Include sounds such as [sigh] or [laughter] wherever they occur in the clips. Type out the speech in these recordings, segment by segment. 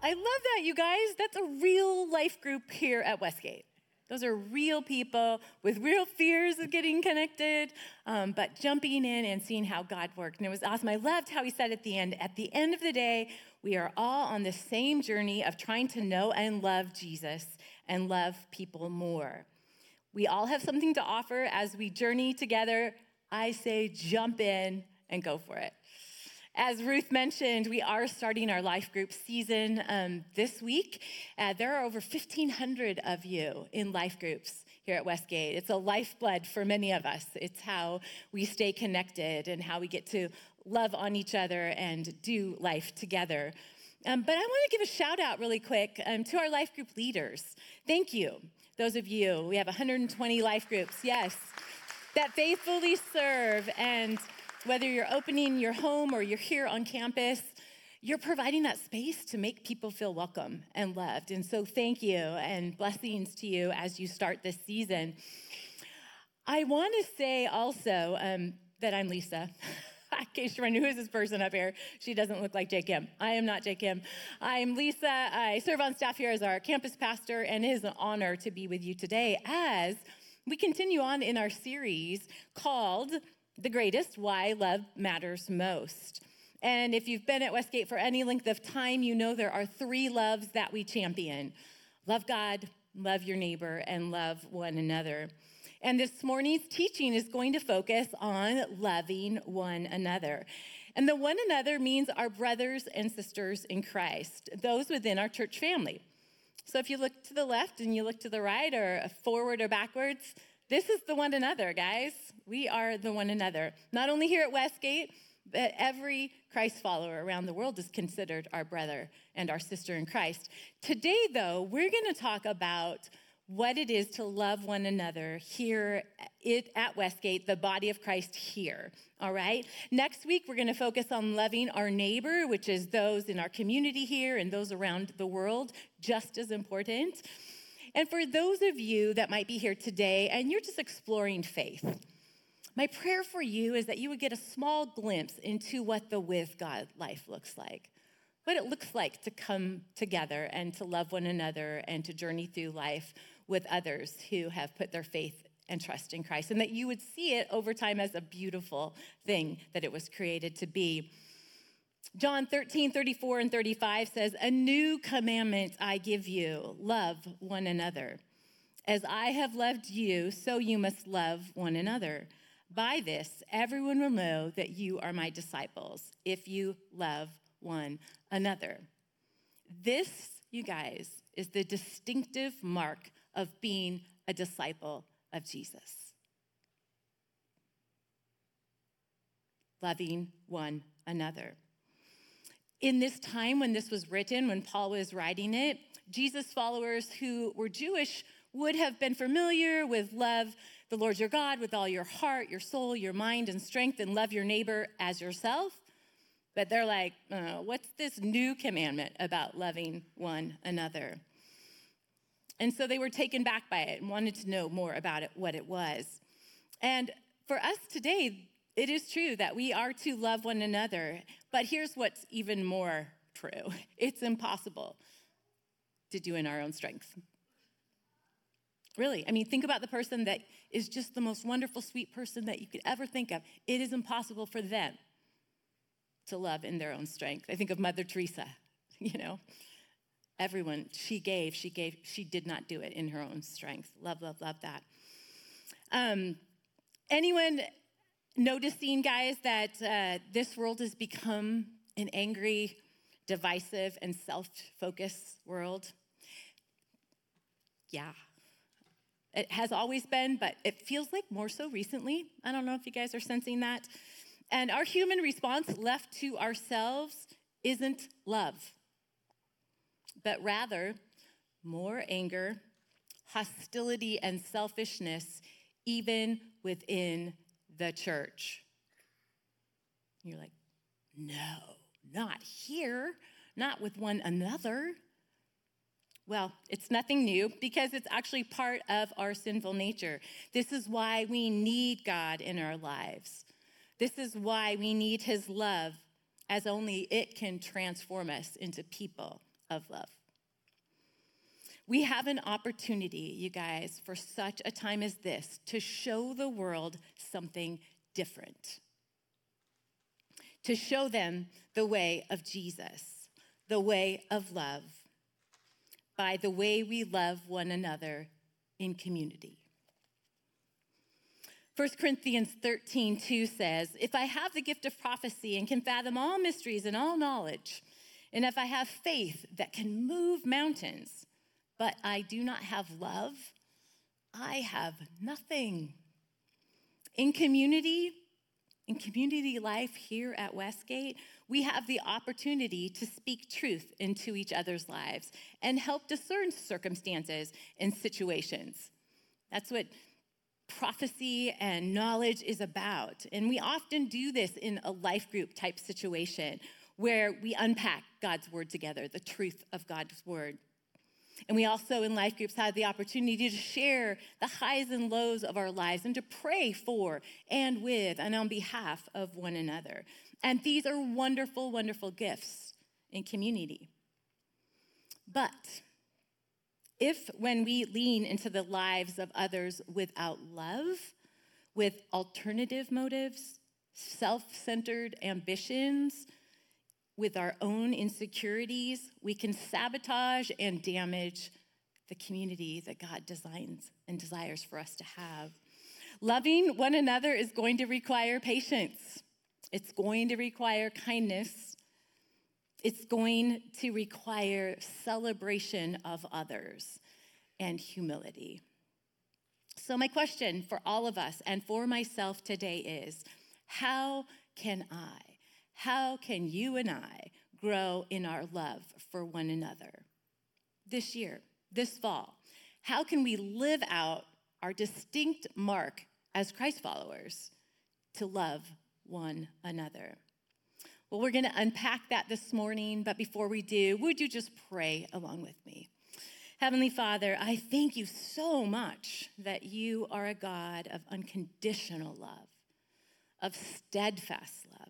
I love that, you guys. That's a real life group here at Westgate. Those are real people with real fears of getting connected, um, but jumping in and seeing how God worked. And it was awesome. I loved how he said at the end, at the end of the day, we are all on the same journey of trying to know and love Jesus and love people more. We all have something to offer as we journey together. I say jump in and go for it. As Ruth mentioned, we are starting our life group season um, this week. Uh, there are over 1,500 of you in life groups here at Westgate. It's a lifeblood for many of us. It's how we stay connected and how we get to love on each other and do life together. Um, but I want to give a shout out really quick um, to our life group leaders. Thank you, those of you. We have 120 life groups, yes, that faithfully serve and whether you're opening your home or you're here on campus, you're providing that space to make people feel welcome and loved. And so, thank you and blessings to you as you start this season. I want to say also um, that I'm Lisa. In case you're wondering who is this person up here, she doesn't look like Jay Kim. I am not Jay Kim. I'm Lisa. I serve on staff here as our campus pastor, and it is an honor to be with you today as we continue on in our series called the greatest, why love matters most. And if you've been at Westgate for any length of time, you know there are three loves that we champion love God, love your neighbor, and love one another. And this morning's teaching is going to focus on loving one another. And the one another means our brothers and sisters in Christ, those within our church family. So if you look to the left and you look to the right or forward or backwards, this is the one another, guys. We are the one another. Not only here at Westgate, but every Christ follower around the world is considered our brother and our sister in Christ. Today, though, we're going to talk about what it is to love one another here at Westgate, the body of Christ here. All right. Next week, we're going to focus on loving our neighbor, which is those in our community here and those around the world, just as important. And for those of you that might be here today and you're just exploring faith, my prayer for you is that you would get a small glimpse into what the with God life looks like, what it looks like to come together and to love one another and to journey through life with others who have put their faith and trust in Christ, and that you would see it over time as a beautiful thing that it was created to be. John 13, 34 and 35 says, A new commandment I give you love one another. As I have loved you, so you must love one another. By this, everyone will know that you are my disciples if you love one another. This, you guys, is the distinctive mark of being a disciple of Jesus. Loving one another. In this time when this was written, when Paul was writing it, Jesus' followers who were Jewish would have been familiar with love the Lord your God with all your heart, your soul, your mind, and strength, and love your neighbor as yourself. But they're like, uh, what's this new commandment about loving one another? And so they were taken back by it and wanted to know more about it, what it was. And for us today, it is true that we are to love one another, but here's what's even more true [laughs] it's impossible to do in our own strength. Really, I mean, think about the person that is just the most wonderful, sweet person that you could ever think of. It is impossible for them to love in their own strength. I think of Mother Teresa, [laughs] you know. Everyone, she gave, she gave, she did not do it in her own strength. Love, love, love that. Um, anyone noticing, guys, that uh, this world has become an angry, divisive, and self focused world? Yeah. It has always been, but it feels like more so recently. I don't know if you guys are sensing that. And our human response left to ourselves isn't love, but rather more anger, hostility, and selfishness, even within the church. You're like, no, not here, not with one another. Well, it's nothing new because it's actually part of our sinful nature. This is why we need God in our lives. This is why we need His love, as only it can transform us into people of love. We have an opportunity, you guys, for such a time as this to show the world something different. To show them the way of Jesus, the way of love, by the way we love one another in community. 1 Corinthians 13, 2 says, If I have the gift of prophecy and can fathom all mysteries and all knowledge, and if I have faith that can move mountains, but I do not have love, I have nothing. In community, in community life here at Westgate, we have the opportunity to speak truth into each other's lives and help discern circumstances and situations. That's what prophecy and knowledge is about. And we often do this in a life group type situation where we unpack God's word together, the truth of God's word. And we also, in life groups, have the opportunity to share the highs and lows of our lives and to pray for and with and on behalf of one another. And these are wonderful, wonderful gifts in community. But if, when we lean into the lives of others without love, with alternative motives, self centered ambitions, with our own insecurities, we can sabotage and damage the community that God designs and desires for us to have. Loving one another is going to require patience, it's going to require kindness, it's going to require celebration of others and humility. So, my question for all of us and for myself today is how can I, how can you and I grow in our love for one another this year, this fall? How can we live out our distinct mark as Christ followers to love one another? Well, we're going to unpack that this morning, but before we do, would you just pray along with me? Heavenly Father, I thank you so much that you are a God of unconditional love, of steadfast love,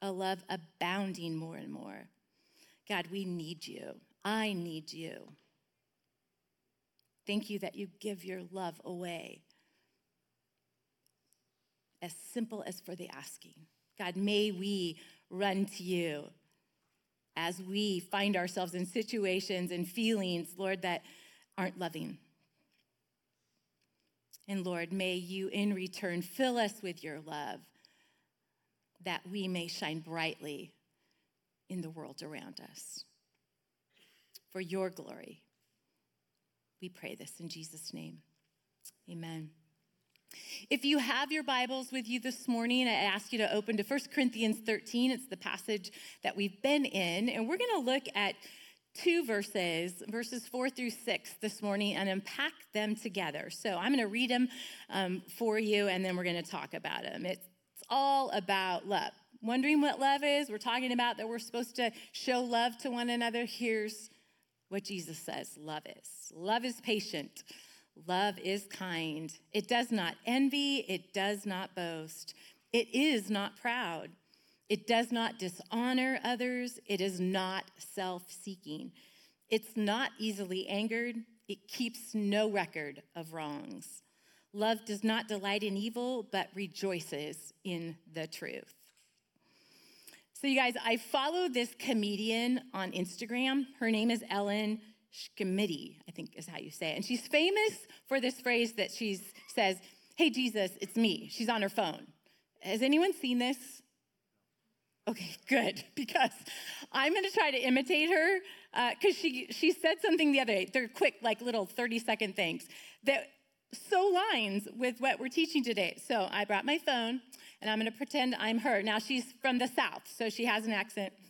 a love abounding more and more. God, we need you. I need you. Thank you that you give your love away as simple as for the asking. God, may we run to you as we find ourselves in situations and feelings, Lord, that aren't loving. And Lord, may you in return fill us with your love that we may shine brightly in the world around us. For your glory, we pray this in Jesus' name. Amen. If you have your Bibles with you this morning, I ask you to open to 1 Corinthians 13. It's the passage that we've been in, and we're going to look at two verses, verses four through six this morning, and unpack them together. So I'm going to read them um, for you, and then we're going to talk about them. It's all about love. Wondering what love is? We're talking about that we're supposed to show love to one another. Here's what Jesus says love is love is patient. Love is kind. It does not envy. It does not boast. It is not proud. It does not dishonor others. It is not self seeking. It's not easily angered. It keeps no record of wrongs. Love does not delight in evil, but rejoices in the truth. So, you guys, I follow this comedian on Instagram. Her name is Ellen Schmidt, I think is how you say it. And she's famous for this phrase that she says, Hey, Jesus, it's me. She's on her phone. Has anyone seen this? Okay, good, [laughs] because I'm gonna try to imitate her because uh, she, she said something the other day. They're quick, like little 30 second things that so lines with what we're teaching today. So I brought my phone and I'm gonna pretend I'm her. Now she's from the South, so she has an accent. [laughs]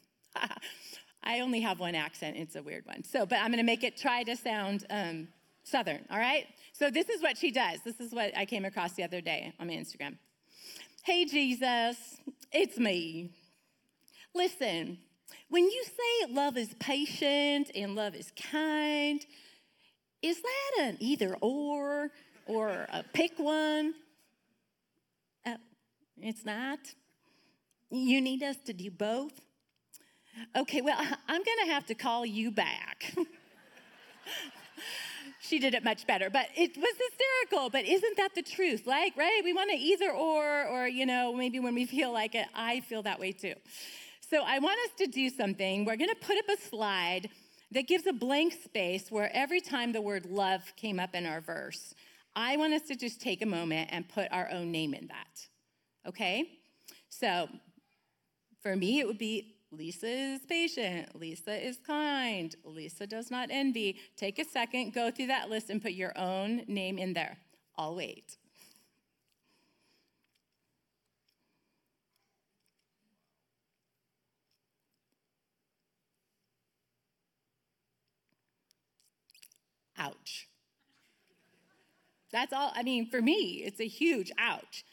I only have one accent. It's a weird one. So, but I'm going to make it try to sound um, Southern, all right? So, this is what she does. This is what I came across the other day on my Instagram. Hey, Jesus, it's me. Listen, when you say love is patient and love is kind, is that an either or or a pick one? Uh, it's not. You need us to do both. Okay, well, I'm going to have to call you back. [laughs] she did it much better, but it was hysterical. But isn't that the truth? Like, right? We want to either or, or, you know, maybe when we feel like it, I feel that way too. So I want us to do something. We're going to put up a slide that gives a blank space where every time the word love came up in our verse, I want us to just take a moment and put our own name in that. Okay? So for me, it would be Lisa is patient. Lisa is kind. Lisa does not envy. Take a second, go through that list, and put your own name in there. I'll wait. Ouch. That's all, I mean, for me, it's a huge ouch.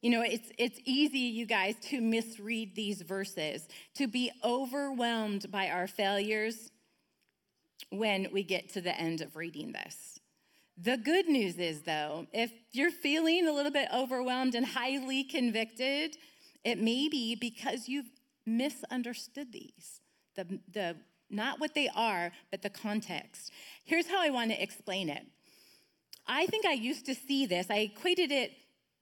You know, it's, it's easy, you guys, to misread these verses, to be overwhelmed by our failures when we get to the end of reading this. The good news is, though, if you're feeling a little bit overwhelmed and highly convicted, it may be because you've misunderstood these. The, the, not what they are, but the context. Here's how I want to explain it. I think I used to see this, I equated it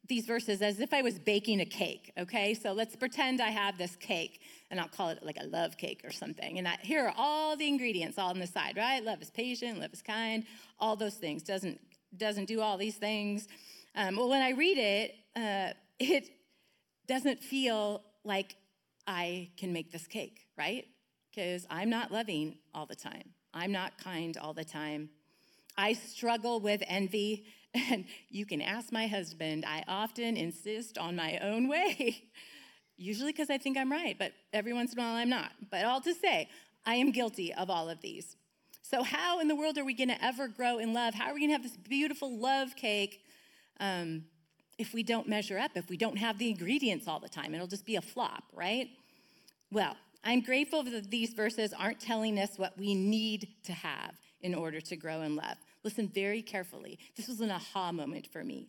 these verses as if I was baking a cake, okay? So let's pretend I have this cake, and I'll call it like a love cake or something. And I, here are all the ingredients all on the side, right? Love is patient, love is kind, all those things. Doesn't, doesn't do all these things. Um, well, when I read it, uh, it doesn't feel like I can make this cake, right? Because I'm not loving all the time. I'm not kind all the time. I struggle with envy [laughs] and you can ask my husband, I often insist on my own [laughs] way, usually because I think I'm right, but every once in a while I'm not. But all to say, I am guilty of all of these. So, how in the world are we going to ever grow in love? How are we going to have this beautiful love cake um, if we don't measure up, if we don't have the ingredients all the time? It'll just be a flop, right? Well, I'm grateful that these verses aren't telling us what we need to have in order to grow in love. Listen very carefully. This was an aha moment for me.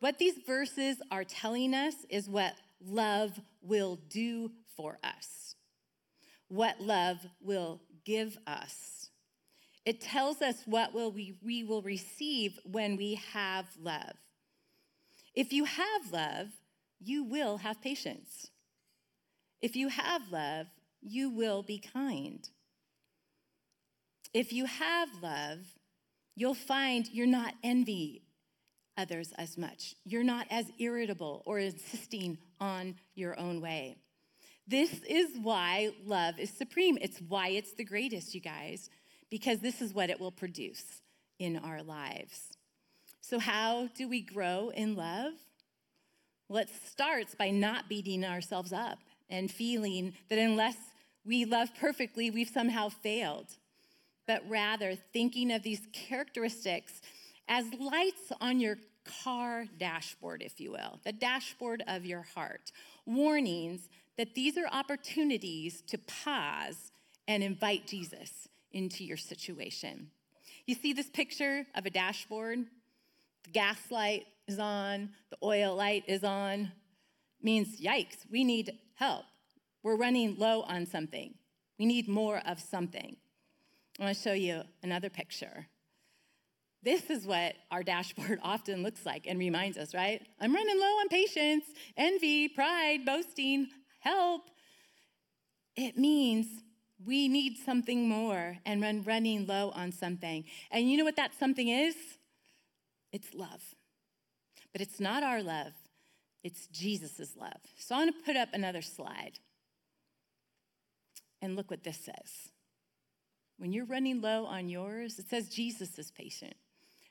What these verses are telling us is what love will do for us, what love will give us. It tells us what will we, we will receive when we have love. If you have love, you will have patience. If you have love, you will be kind. If you have love, you'll find you're not envy others as much. You're not as irritable or insisting on your own way. This is why love is supreme. It's why it's the greatest, you guys, because this is what it will produce in our lives. So, how do we grow in love? Well, it starts by not beating ourselves up and feeling that unless we love perfectly, we've somehow failed but rather thinking of these characteristics as lights on your car dashboard, if you will, the dashboard of your heart, warnings that these are opportunities to pause and invite Jesus into your situation. You see this picture of a dashboard? The gas light is on, the oil light is on. Means, yikes, we need help. We're running low on something. We need more of something. I want to show you another picture. This is what our dashboard [laughs] often looks like and reminds us, right? I'm running low on patience, envy, pride, boasting, help. It means we need something more and run running low on something. And you know what that something is? It's love. But it's not our love, it's Jesus' love. So I want to put up another slide. And look what this says. When you're running low on yours, it says Jesus is patient,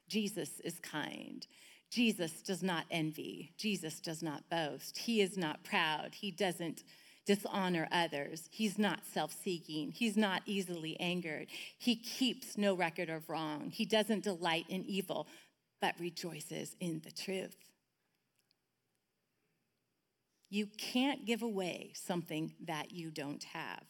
Jesus is kind. Jesus does not envy. Jesus does not boast. He is not proud. He doesn't dishonor others. He's not self seeking. He's not easily angered. He keeps no record of wrong. He doesn't delight in evil, but rejoices in the truth. You can't give away something that you don't have.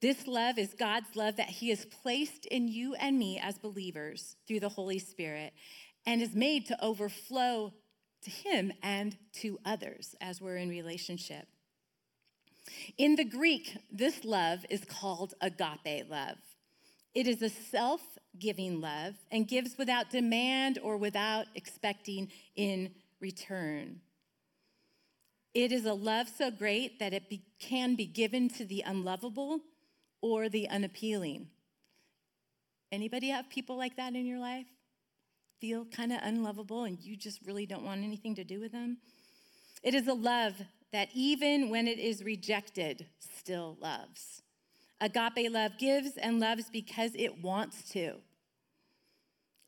This love is God's love that He has placed in you and me as believers through the Holy Spirit and is made to overflow to Him and to others as we're in relationship. In the Greek, this love is called agape love. It is a self giving love and gives without demand or without expecting in return. It is a love so great that it be, can be given to the unlovable or the unappealing. Anybody have people like that in your life? Feel kind of unlovable and you just really don't want anything to do with them? It is a love that even when it is rejected, still loves. Agape love gives and loves because it wants to.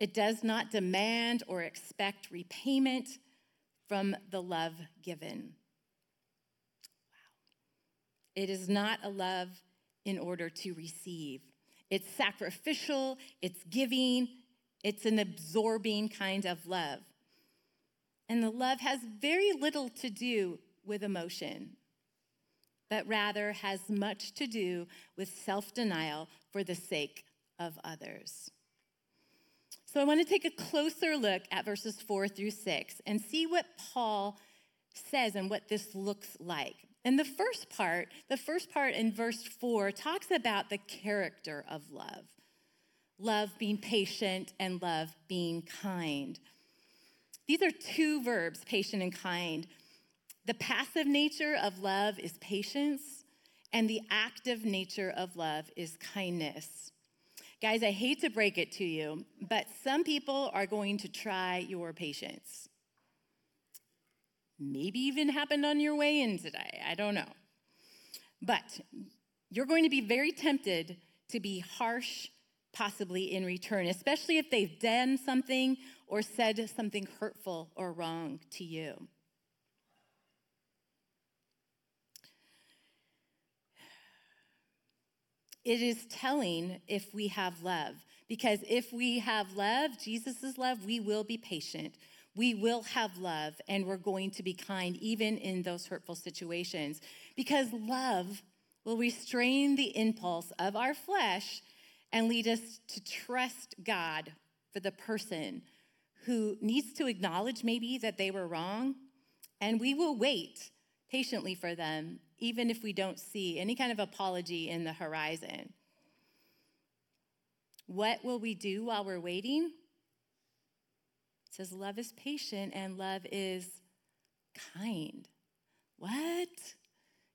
It does not demand or expect repayment from the love given. Wow. It is not a love in order to receive. It's sacrificial, it's giving, it's an absorbing kind of love. And the love has very little to do with emotion, but rather has much to do with self denial for the sake of others. So I want to take a closer look at verses four through six and see what Paul says and what this looks like. And the first part, the first part in verse four, talks about the character of love love being patient and love being kind. These are two verbs, patient and kind. The passive nature of love is patience, and the active nature of love is kindness. Guys, I hate to break it to you, but some people are going to try your patience. Maybe even happened on your way in today. I don't know. But you're going to be very tempted to be harsh, possibly in return, especially if they've done something or said something hurtful or wrong to you. It is telling if we have love, because if we have love, Jesus' love, we will be patient. We will have love, and we're going to be kind even in those hurtful situations, because love will restrain the impulse of our flesh and lead us to trust God for the person who needs to acknowledge maybe that they were wrong, and we will wait patiently for them, even if we don't see any kind of apology in the horizon. What will we do while we're waiting? It says, Love is patient and love is kind. What?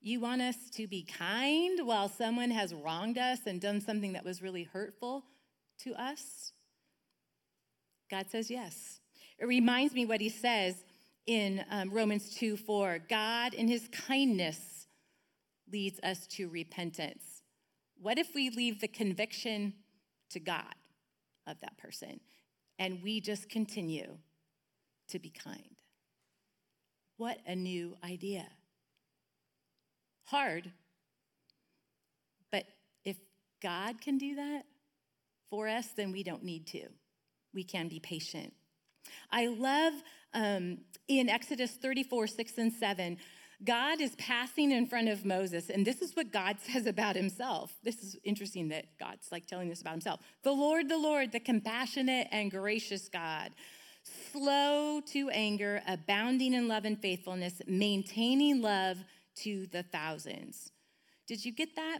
You want us to be kind while someone has wronged us and done something that was really hurtful to us? God says yes. It reminds me what he says in um, Romans 2 4. God, in his kindness, leads us to repentance. What if we leave the conviction to God of that person and we just continue to be kind? What a new idea. Hard, but if God can do that for us, then we don't need to we can be patient. I love um, in Exodus 34, 6 and 7, God is passing in front of Moses, and this is what God says about himself. This is interesting that God's like telling this about himself. The Lord, the Lord, the compassionate and gracious God, slow to anger, abounding in love and faithfulness, maintaining love to the thousands. Did you get that?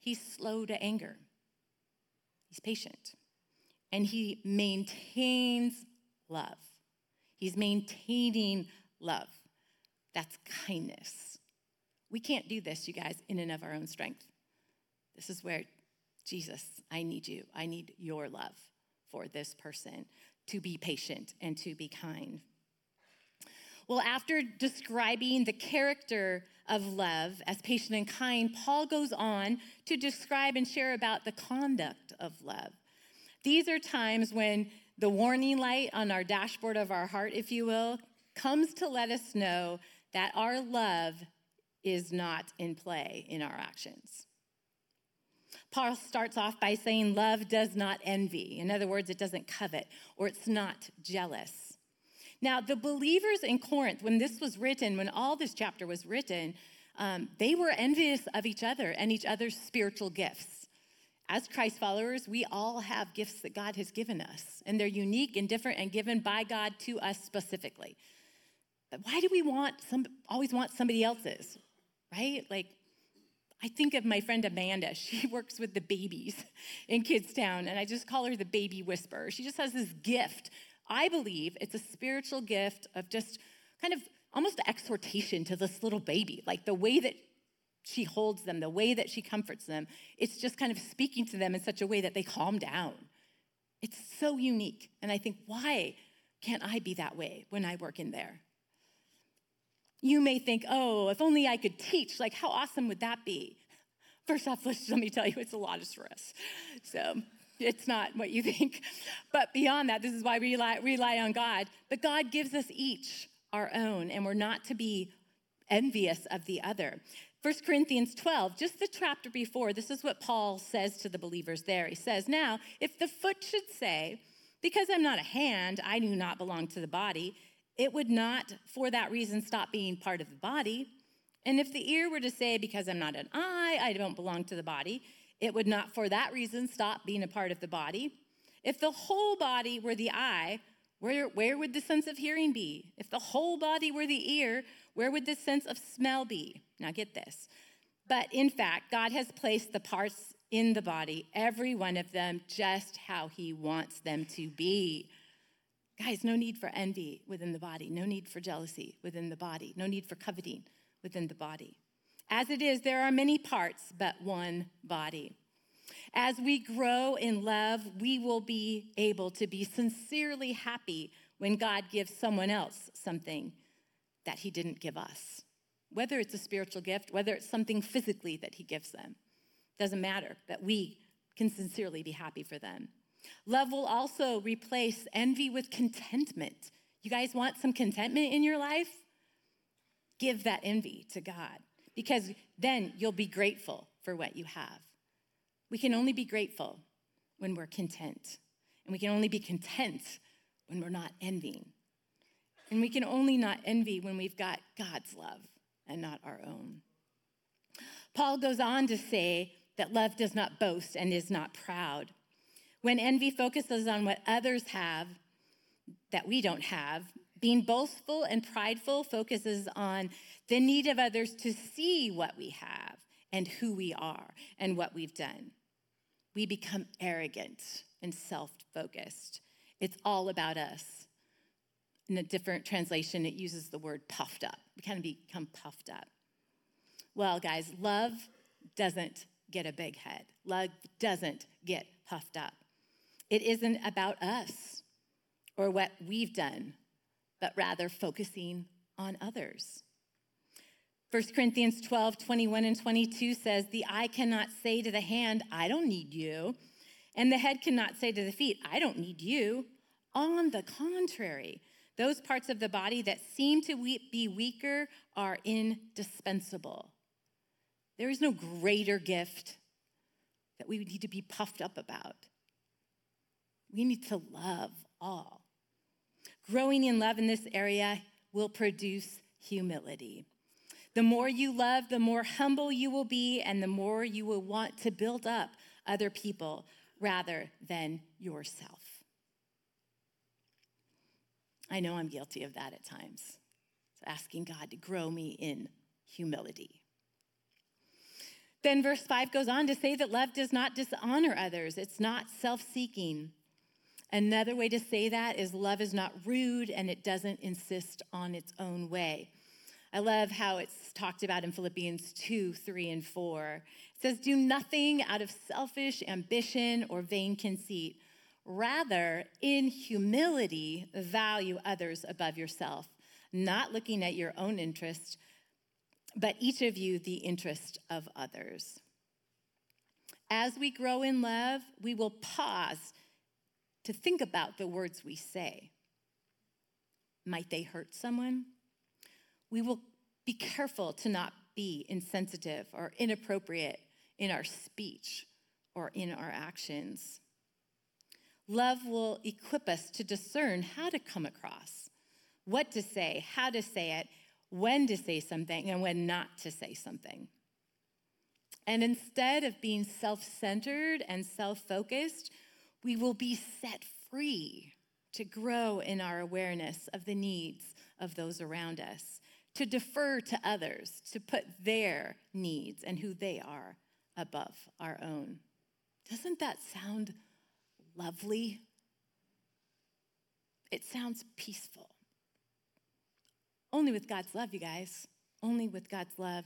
He's slow to anger, he's patient and he maintains love. He's maintaining love. That's kindness. We can't do this, you guys, in and of our own strength. This is where Jesus, I need you. I need your love for this person to be patient and to be kind. Well, after describing the character of love as patient and kind, Paul goes on to describe and share about the conduct of love. These are times when the warning light on our dashboard of our heart, if you will, comes to let us know that our love is not in play in our actions. Paul starts off by saying, Love does not envy. In other words, it doesn't covet or it's not jealous. Now, the believers in Corinth, when this was written, when all this chapter was written, um, they were envious of each other and each other's spiritual gifts as Christ followers, we all have gifts that God has given us, and they're unique and different and given by God to us specifically. Why do we want some always want somebody else's? Right? Like I think of my friend Amanda. [laughs] She works with the babies [laughs] in Kidstown, and I just call her the baby whisperer. She just has this gift. I believe it's a spiritual gift of just kind of almost exhortation to this little baby, like the way that she holds them, the way that she comforts them. It's just kind of speaking to them in such a way that they calm down. It's so unique. And I think, why can't I be that way when I work in there? You may think, oh, if only I could teach, like how awesome would that be? [laughs] First off, let me tell you, it's a lot of stress. So it's not what you [laughs] think. But beyond that, this is why we rely, rely on God. But God gives us each our own, and we're not to be envious of the other. 1 Corinthians 12, just the chapter before, this is what Paul says to the believers there. He says, Now, if the foot should say, Because I'm not a hand, I do not belong to the body, it would not, for that reason, stop being part of the body. And if the ear were to say, Because I'm not an eye, I don't belong to the body, it would not, for that reason, stop being a part of the body. If the whole body were the eye, where, where would the sense of hearing be? If the whole body were the ear, where would the sense of smell be? Now get this. But in fact, God has placed the parts in the body, every one of them, just how He wants them to be. Guys, no need for envy within the body, no need for jealousy within the body, no need for coveting within the body. As it is, there are many parts, but one body. As we grow in love, we will be able to be sincerely happy when God gives someone else something that He didn't give us. Whether it's a spiritual gift, whether it's something physically that He gives them, doesn't matter, that we can sincerely be happy for them. Love will also replace envy with contentment. You guys want some contentment in your life? Give that envy to God because then you'll be grateful for what you have. We can only be grateful when we're content. And we can only be content when we're not envying. And we can only not envy when we've got God's love and not our own. Paul goes on to say that love does not boast and is not proud. When envy focuses on what others have that we don't have, being boastful and prideful focuses on the need of others to see what we have and who we are and what we've done we become arrogant and self focused. It's all about us. In a different translation, it uses the word puffed up. We kind of become puffed up. Well, guys, love doesn't get a big head, love doesn't get puffed up. It isn't about us or what we've done, but rather focusing on others. 1 Corinthians 12, 21 and 22 says, The eye cannot say to the hand, I don't need you. And the head cannot say to the feet, I don't need you. On the contrary, those parts of the body that seem to be weaker are indispensable. There is no greater gift that we need to be puffed up about. We need to love all. Growing in love in this area will produce humility. The more you love, the more humble you will be, and the more you will want to build up other people rather than yourself. I know I'm guilty of that at times. So asking God to grow me in humility. Then verse 5 goes on to say that love does not dishonor others, it's not self seeking. Another way to say that is love is not rude and it doesn't insist on its own way. I love how it's talked about in Philippians 2, 3, and 4. It says, Do nothing out of selfish ambition or vain conceit. Rather, in humility, value others above yourself, not looking at your own interest, but each of you the interest of others. As we grow in love, we will pause to think about the words we say. Might they hurt someone? we will be careful to not be insensitive or inappropriate in our speech or in our actions. Love will equip us to discern how to come across, what to say, how to say it, when to say something, and when not to say something. And instead of being self centered and self focused, we will be set free to grow in our awareness of the needs of those around us to defer to others, to put their needs and who they are above our own. Doesn't that sound lovely? It sounds peaceful. Only with God's love, you guys. Only with God's love.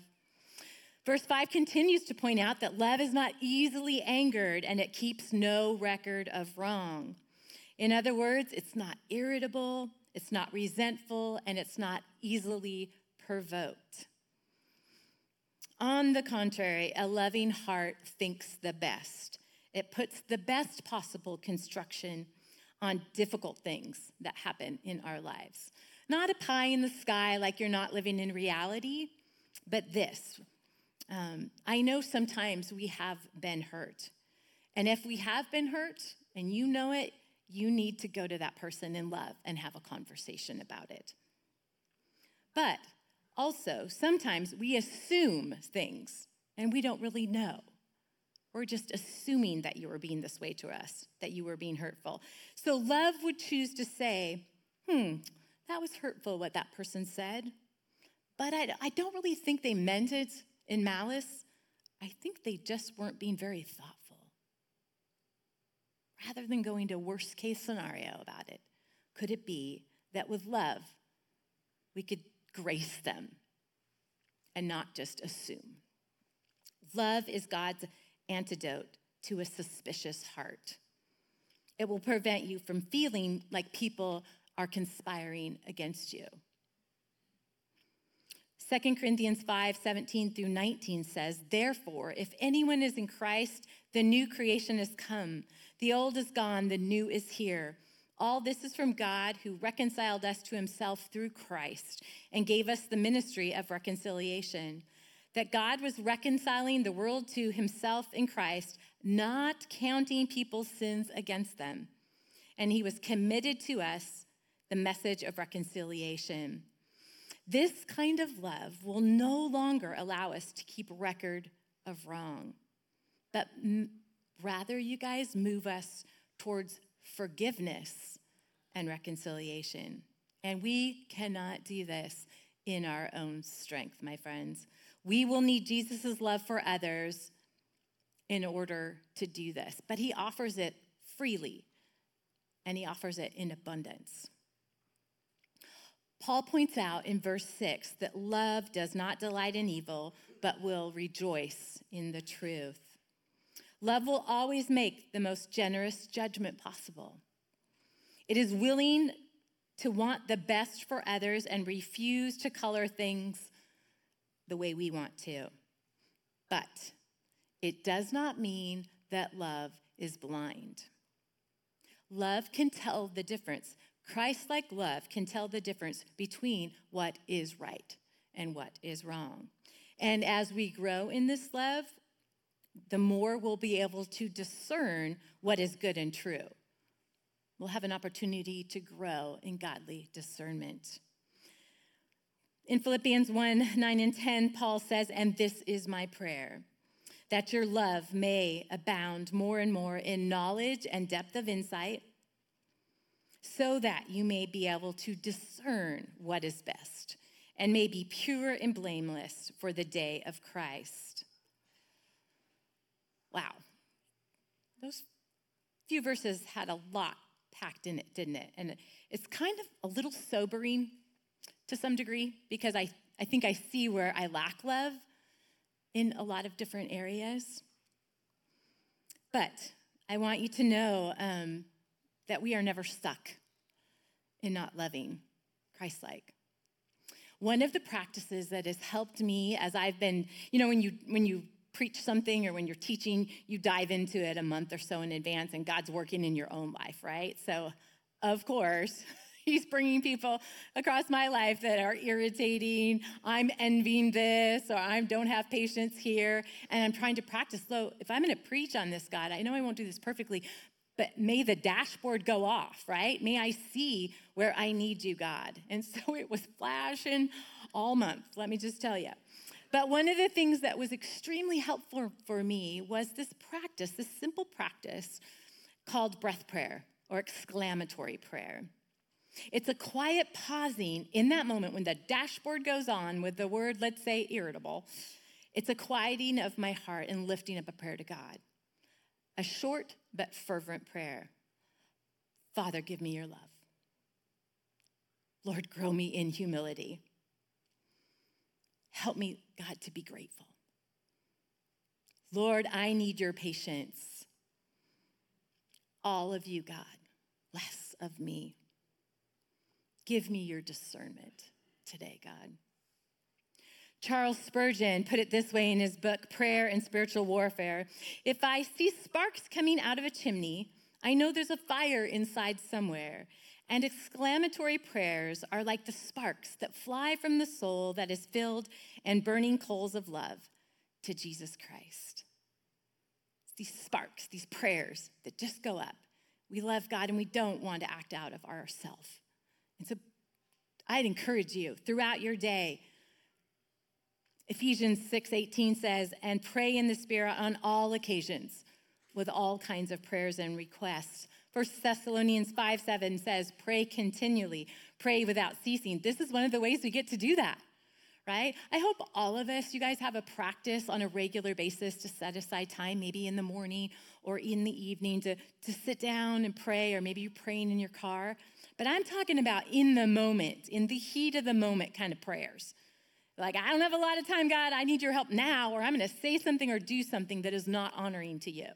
Verse 5 continues to point out that love is not easily angered and it keeps no record of wrong. In other words, it's not irritable, it's not resentful, and it's not easily provoked. On the contrary, a loving heart thinks the best. It puts the best possible construction on difficult things that happen in our lives. Not a pie in the sky like you're not living in reality, but this. Um, I know sometimes we have been hurt. And if we have been hurt and you know it, you need to go to that person in love and have a conversation about it. But also, sometimes we assume things and we don't really know. We're just assuming that you were being this way to us, that you were being hurtful. So love would choose to say, hmm, that was hurtful what that person said, but I, I don't really think they meant it in malice. I think they just weren't being very thoughtful. Rather than going to worst case scenario about it, could it be that with love, we could grace them and not just assume? Love is God's antidote to a suspicious heart. It will prevent you from feeling like people are conspiring against you. 2 Corinthians 5 17 through 19 says, Therefore, if anyone is in Christ, the new creation has come. The old is gone, the new is here. All this is from God who reconciled us to himself through Christ and gave us the ministry of reconciliation. That God was reconciling the world to himself in Christ, not counting people's sins against them. And he was committed to us the message of reconciliation. This kind of love will no longer allow us to keep record of wrong, but m- rather, you guys, move us towards forgiveness and reconciliation. And we cannot do this in our own strength, my friends. We will need Jesus' love for others in order to do this, but he offers it freely and he offers it in abundance. Paul points out in verse 6 that love does not delight in evil, but will rejoice in the truth. Love will always make the most generous judgment possible. It is willing to want the best for others and refuse to color things the way we want to. But it does not mean that love is blind. Love can tell the difference Christ like love can tell the difference between what is right and what is wrong. And as we grow in this love, the more we'll be able to discern what is good and true. We'll have an opportunity to grow in godly discernment. In Philippians 1 9 and 10, Paul says, And this is my prayer, that your love may abound more and more in knowledge and depth of insight so that you may be able to discern what is best and may be pure and blameless for the day of Christ. Wow. Those few verses had a lot packed in it, didn't it? And it's kind of a little sobering to some degree because I, I think I see where I lack love in a lot of different areas. But I want you to know um, that we are never stuck in not loving Christ like. One of the practices that has helped me as I've been, you know, when you when you preach something or when you're teaching, you dive into it a month or so in advance and God's working in your own life, right? So, of course, [laughs] He's bringing people across my life that are irritating. I'm envying this, or I don't have patience here, and I'm trying to practice. So, if I'm going to preach on this, God, I know I won't do this perfectly, but may the dashboard go off, right? May I see where I need you, God. And [laughs] so it was flashing all month, let me just tell you. But one of the things that was extremely helpful for me was this practice, this simple practice called breath prayer or exclamatory prayer. It's a quiet pausing in that moment when the dashboard goes on with the word, let's say, irritable. It's a quieting of my heart and lifting up a prayer to God. A short but fervent prayer. Father, give me your love. Lord, grow me in humility. Help me, God, to be grateful. Lord, I need your patience. All of you, God, less of me. Give me your discernment today, God. Charles Spurgeon put it this way in his book, Prayer and Spiritual Warfare If I see sparks coming out of a chimney, I know there's a fire inside somewhere. And exclamatory prayers are like the sparks that fly from the soul that is filled and burning coals of love to Jesus Christ. These sparks, these prayers that just go up. We love God and we don't want to act out of ourself. And so I'd encourage you throughout your day. Ephesians 6:18 says, "And pray in the spirit on all occasions with all kinds of prayers and requests." 1 Thessalonians 5 7 says, Pray continually, pray without ceasing. This is one of the ways we get to do that, right? I hope all of us, you guys have a practice on a regular basis to set aside time, maybe in the morning or in the evening, to, to sit down and pray, or maybe you're praying in your car. But I'm talking about in the moment, in the heat of the moment kind of prayers. Like, I don't have a lot of time, God. I need your help now, or I'm going to say something or do something that is not honoring to you.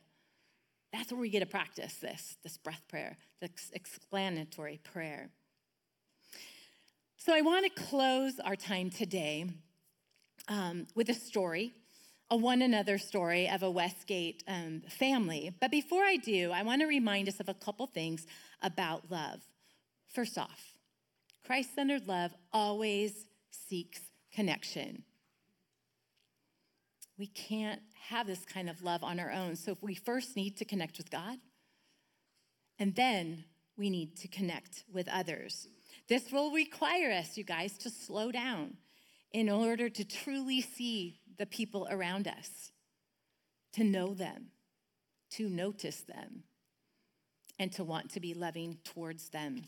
That's where we get to practice this, this breath prayer, this exclamatory prayer. So I want to close our time today um, with a story, a one another story of a Westgate um, family. But before I do, I want to remind us of a couple things about love. First off, Christ centered love always seeks connection. We can't have this kind of love on our own. So we first need to connect with God, and then we need to connect with others. This will require us, you guys, to slow down in order to truly see the people around us, to know them, to notice them, and to want to be loving towards them.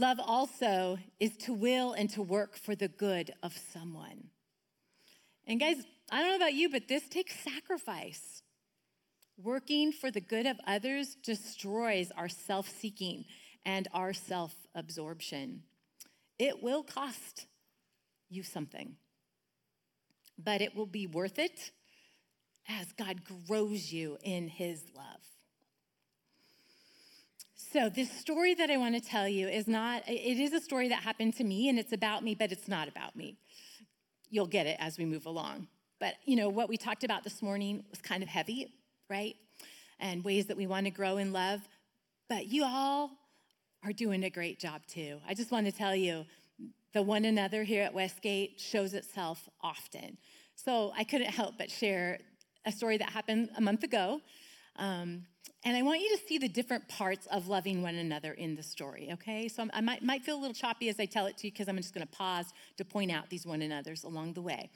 Love also is to will and to work for the good of someone. And guys, I don't know about you, but this takes sacrifice. Working for the good of others destroys our self seeking and our self absorption. It will cost you something, but it will be worth it as God grows you in his love. So, this story that I want to tell you is not, it is a story that happened to me and it's about me, but it's not about me. You'll get it as we move along. But, you know, what we talked about this morning was kind of heavy, right? And ways that we want to grow in love. But you all are doing a great job too. I just want to tell you, the one another here at Westgate shows itself often. So I couldn't help but share a story that happened a month ago. Um, and I want you to see the different parts of loving one another in the story, okay? So I might, might feel a little choppy as I tell it to you because I'm just going to pause to point out these one another's along the way.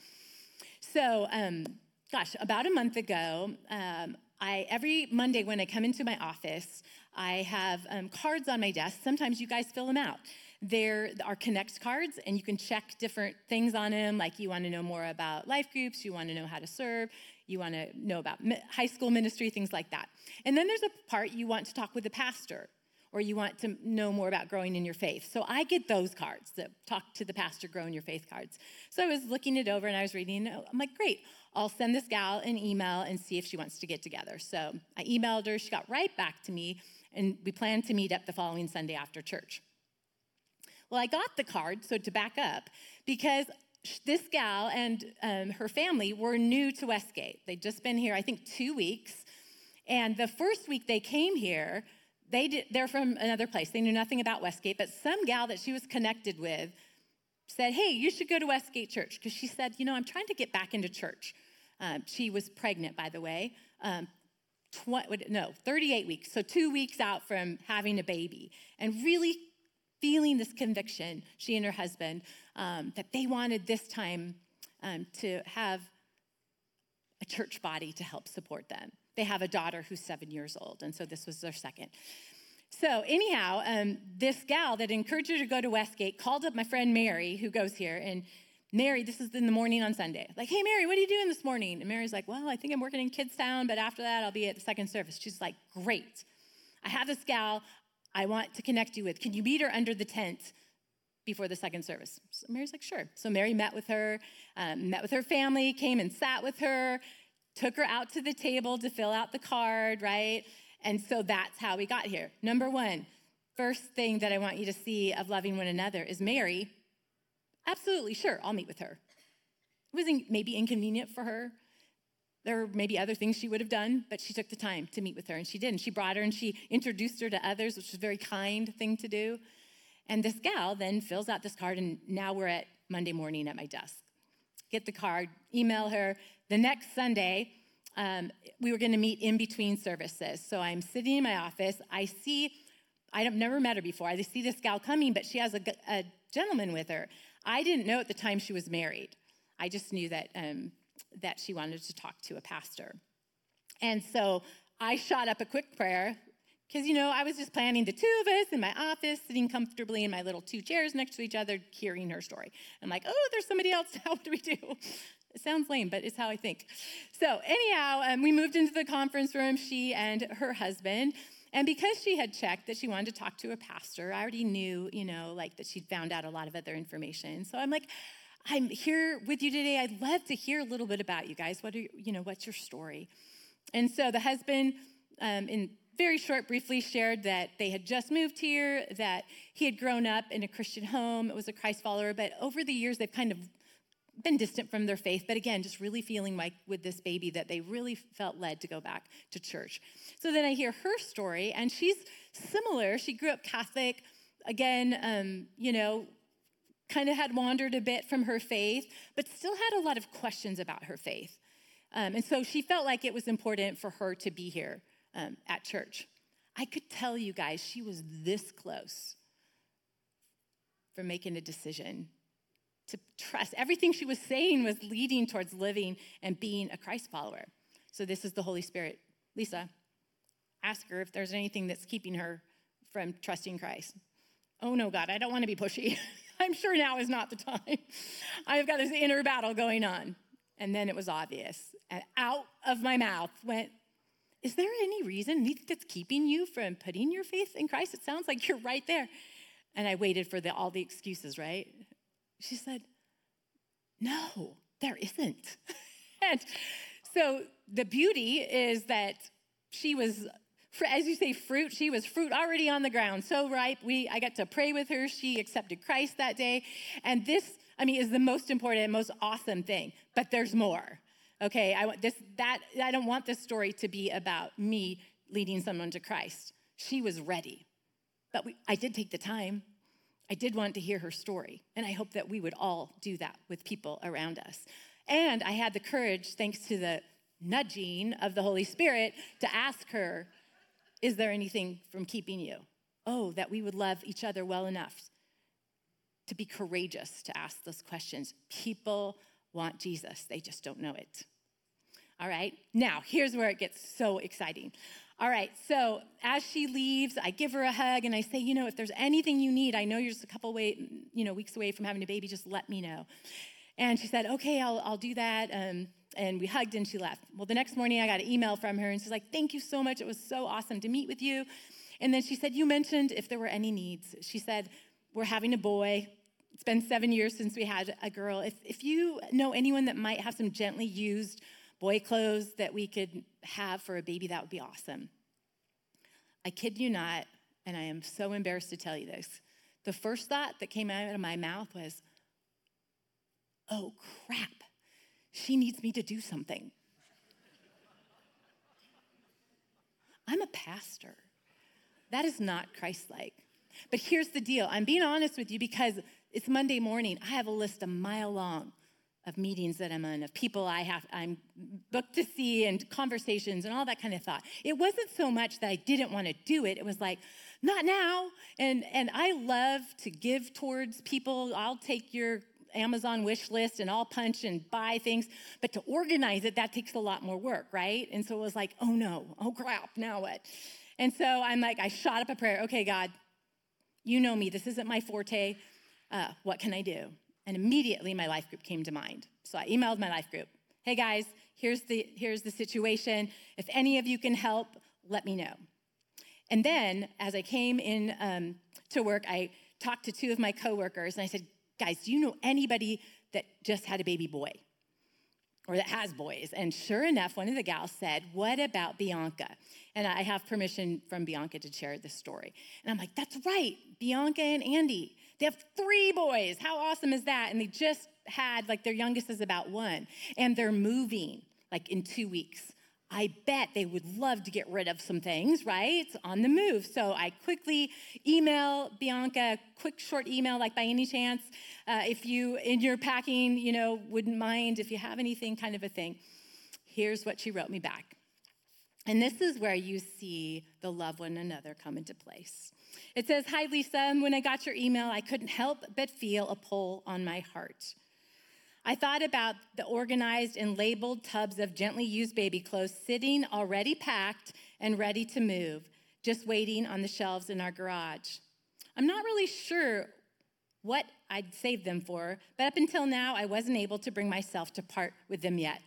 So, um, gosh, about a month ago, um, I every Monday when I come into my office, I have um, cards on my desk. Sometimes you guys fill them out. There are connect cards, and you can check different things on them, like you want to know more about life groups, you want to know how to serve, you want to know about high school ministry, things like that. And then there's a part you want to talk with the pastor or you want to know more about growing in your faith. So I get those cards that talk to the pastor, grow in your faith cards. So I was looking it over and I was reading it. I'm like, great, I'll send this gal an email and see if she wants to get together. So I emailed her, she got right back to me, and we planned to meet up the following Sunday after church. Well, I got the card, so to back up, because this gal and um, her family were new to Westgate. They'd just been here, I think, two weeks. And the first week they came here, they did, they're from another place. They knew nothing about Westgate, but some gal that she was connected with said, Hey, you should go to Westgate Church. Because she said, You know, I'm trying to get back into church. Um, she was pregnant, by the way. Um, 20, no, 38 weeks, so two weeks out from having a baby, and really feeling this conviction, she and her husband, um, that they wanted this time um, to have a church body to help support them. They have a daughter who's seven years old, and so this was their second. So, anyhow, um, this gal that encouraged her to go to Westgate called up my friend Mary, who goes here, and Mary, this is in the morning on Sunday. Like, hey, Mary, what are you doing this morning? And Mary's like, well, I think I'm working in Kidstown, but after that, I'll be at the second service. She's like, great. I have this gal I want to connect you with. Can you meet her under the tent before the second service? So Mary's like, sure. So Mary met with her, um, met with her family, came and sat with her, took her out to the table to fill out the card, right? And so that's how we got here. Number one, first thing that I want you to see of loving one another is Mary Absolutely, sure, I'll meet with her. It was maybe inconvenient for her. There were maybe other things she would have done, but she took the time to meet with her, and she did. And she brought her and she introduced her to others, which was a very kind thing to do. And this gal then fills out this card, and now we're at Monday morning at my desk. Get the card, email her. The next Sunday, um, we were going to meet in between services. So I'm sitting in my office. I see, I've never met her before. I see this gal coming, but she has a, a gentleman with her. I didn't know at the time she was married. I just knew that, um, that she wanted to talk to a pastor. And so I shot up a quick prayer because, you know, I was just planning the two of us in my office, sitting comfortably in my little two chairs next to each other, hearing her story. I'm like, oh, there's somebody else. What do we do? It sounds lame, but it's how I think. So, anyhow, um, we moved into the conference room, she and her husband. And because she had checked that she wanted to talk to a pastor, I already knew, you know, like that she'd found out a lot of other information. So I'm like, I'm here with you today. I'd love to hear a little bit about you guys. What are, you know, what's your story? And so the husband, um, in very short, briefly shared that they had just moved here, that he had grown up in a Christian home, it was a Christ follower, but over the years they've kind of been distant from their faith, but again, just really feeling like with this baby that they really felt led to go back to church. So then I hear her story, and she's similar. She grew up Catholic, again, um, you know, kind of had wandered a bit from her faith, but still had a lot of questions about her faith. Um, and so she felt like it was important for her to be here um, at church. I could tell you guys she was this close from making a decision to trust. Everything she was saying was leading towards living and being a Christ follower. So this is the Holy Spirit. Lisa, ask her if there's anything that's keeping her from trusting Christ. Oh no, God, I don't want to be pushy. [laughs] [laughs] I'm sure now is not the time. I've got this inner battle going on. And then it was obvious. And out of my mouth went, Is there any reason, that's keeping you from putting your faith in Christ? It sounds like you're right there. And I waited for the, all the excuses, right? She said, No, there isn't. [laughs] and so the beauty is that she was as you say fruit she was fruit already on the ground so ripe. We i got to pray with her. She accepted christ that day. And this i mean is the most important most awesome thing. But there's more okay? I want this that i don't want this story to be about me leading someone to christ. She was ready. But we, i did take the time. I did want to hear her story, and I hope that we would all do that with people around us. And I had the courage, thanks to the nudging of the Holy Spirit, to ask her, Is there anything from keeping you? Oh, that we would love each other well enough to be courageous to ask those questions. People want Jesus, they just don't know it. All right, now here's where it gets so exciting. All right, so as she leaves, I give her a hug and I say, you know, if there's anything you need, I know you're just a couple way, you know, weeks away from having a baby, just let me know. And she said, okay, I'll, I'll do that. Um, and we hugged and she left. Well, the next morning I got an email from her and she's like, thank you so much. It was so awesome to meet with you. And then she said, you mentioned if there were any needs. She said, we're having a boy. It's been seven years since we had a girl. If, if you know anyone that might have some gently used boy clothes that we could have for a baby, that would be awesome. I kid you not, and I am so embarrassed to tell you this. The first thought that came out of my mouth was, oh crap, she needs me to do something. I'm a pastor. That is not Christ like. But here's the deal I'm being honest with you because it's Monday morning. I have a list a mile long of meetings that I'm in, of people I have I'm booked to see and conversations and all that kind of thought. It wasn't so much that I didn't want to do it. It was like, not now. And and I love to give towards people. I'll take your Amazon wish list and I'll punch and buy things, but to organize it, that takes a lot more work, right? And so it was like, oh no, oh crap, now what? And so I'm like, I shot up a prayer. Okay, God, you know me. This isn't my forte. Uh, what can I do? And immediately my life group came to mind. So I emailed my life group. Hey guys, here's the here's the situation. If any of you can help, let me know. And then as I came in um, to work, I talked to two of my coworkers and I said, guys, do you know anybody that just had a baby boy? or that has boys. And sure enough, one of the gals said, What about Bianca? And I have permission from Bianca to share this story. And I'm like, That's right, Bianca and Andy. They have three boys. How awesome is that? And they just had, like, their youngest is about one, and they're moving like in two weeks. I bet they would love to get rid of some things, right? It's on the move. So I quickly email Bianca, quick short email, like by any chance, uh, if you in your packing, you know, wouldn't mind if you have anything, kind of a thing. Here's what she wrote me back. And this is where you see the love one another come into place. It says, Hi, Lisa. When I got your email, I couldn't help but feel a pull on my heart. I thought about the organized and labeled tubs of gently used baby clothes sitting already packed and ready to move, just waiting on the shelves in our garage. I'm not really sure what I'd save them for, but up until now, I wasn't able to bring myself to part with them yet.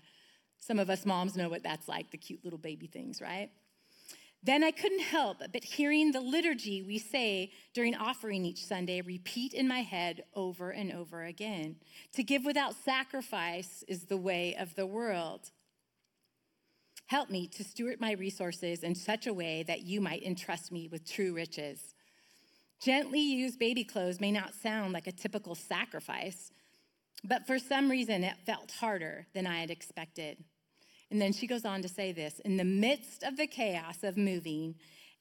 Some of us moms know what that's like the cute little baby things, right? Then I couldn't help but hearing the liturgy we say during offering each Sunday repeat in my head over and over again. To give without sacrifice is the way of the world. Help me to steward my resources in such a way that you might entrust me with true riches. Gently used baby clothes may not sound like a typical sacrifice, but for some reason it felt harder than I had expected. And then she goes on to say this In the midst of the chaos of moving,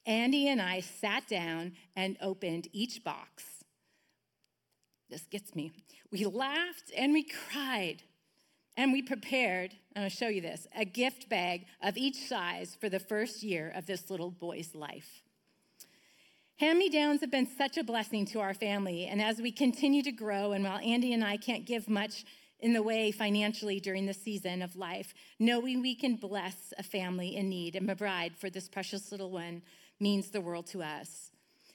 Andy and I sat down and opened each box. This gets me. We laughed and we cried. And we prepared, and I'll show you this, a gift bag of each size for the first year of this little boy's life. Hand me downs have been such a blessing to our family, and as we continue to grow, and while Andy and I can't give much in the way financially during the season of life, knowing we can bless a family in need and a bride for this precious little one means the world to us.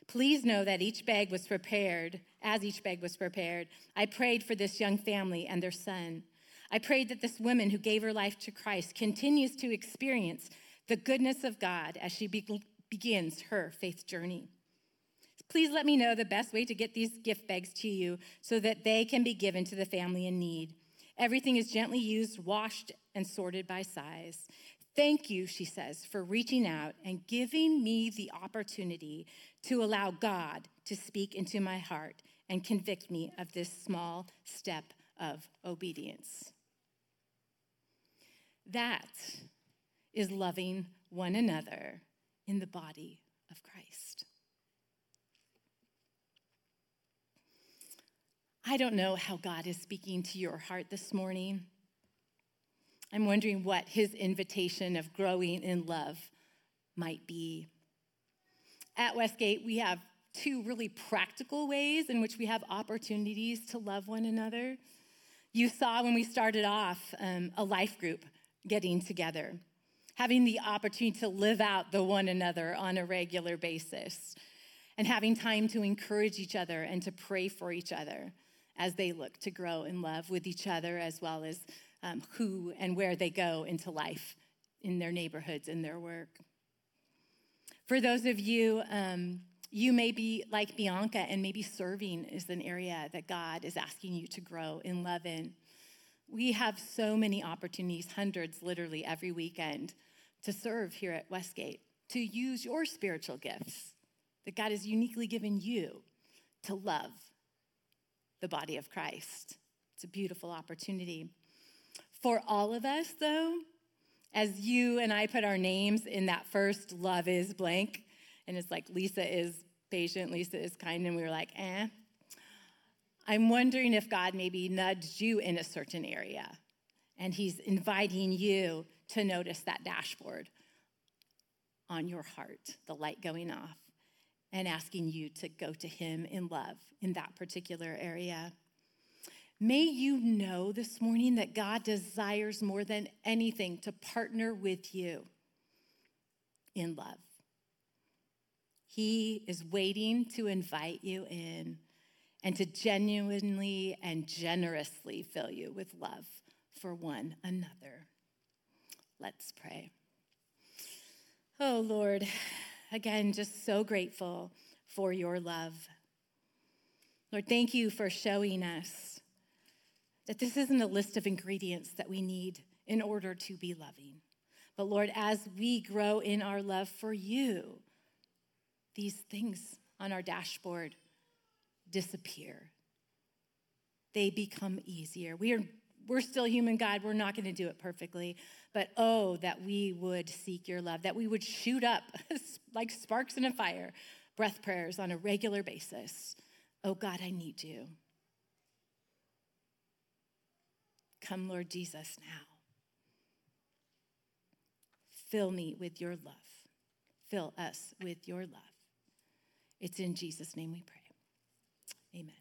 Please know that each bag was prepared, as each bag was prepared, I prayed for this young family and their son. I prayed that this woman who gave her life to Christ continues to experience the goodness of God as she be- begins her faith journey. Please let me know the best way to get these gift bags to you so that they can be given to the family in need. Everything is gently used, washed, and sorted by size. Thank you, she says, for reaching out and giving me the opportunity to allow God to speak into my heart and convict me of this small step of obedience. That is loving one another in the body of Christ. I don't know how God is speaking to your heart this morning. I'm wondering what his invitation of growing in love might be. At Westgate, we have two really practical ways in which we have opportunities to love one another. You saw when we started off um, a life group getting together, having the opportunity to live out the one another on a regular basis, and having time to encourage each other and to pray for each other as they look to grow in love with each other as well as um, who and where they go into life in their neighborhoods and their work. For those of you, um, you may be like Bianca, and maybe serving is an area that God is asking you to grow in love in. We have so many opportunities, hundreds literally every weekend, to serve here at Westgate, to use your spiritual gifts that God has uniquely given you to love the body of Christ. It's a beautiful opportunity. For all of us, though, as you and I put our names in that first love is blank, and it's like Lisa is patient, Lisa is kind, and we were like, eh. I'm wondering if God maybe nudged you in a certain area and He's inviting you to notice that dashboard on your heart, the light going off and asking you to go to Him in love in that particular area. May you know this morning that God desires more than anything to partner with you in love. He is waiting to invite you in and to genuinely and generously fill you with love for one another. Let's pray. Oh, Lord, again, just so grateful for your love. Lord, thank you for showing us that this isn't a list of ingredients that we need in order to be loving. But Lord, as we grow in our love for you, these things on our dashboard disappear. They become easier. We are we're still human, God. We're not going to do it perfectly. But oh, that we would seek your love, that we would shoot up [laughs] like sparks in a fire, breath prayers on a regular basis. Oh, God, I need you. Come, Lord Jesus, now. Fill me with your love. Fill us with your love. It's in Jesus' name we pray. Amen.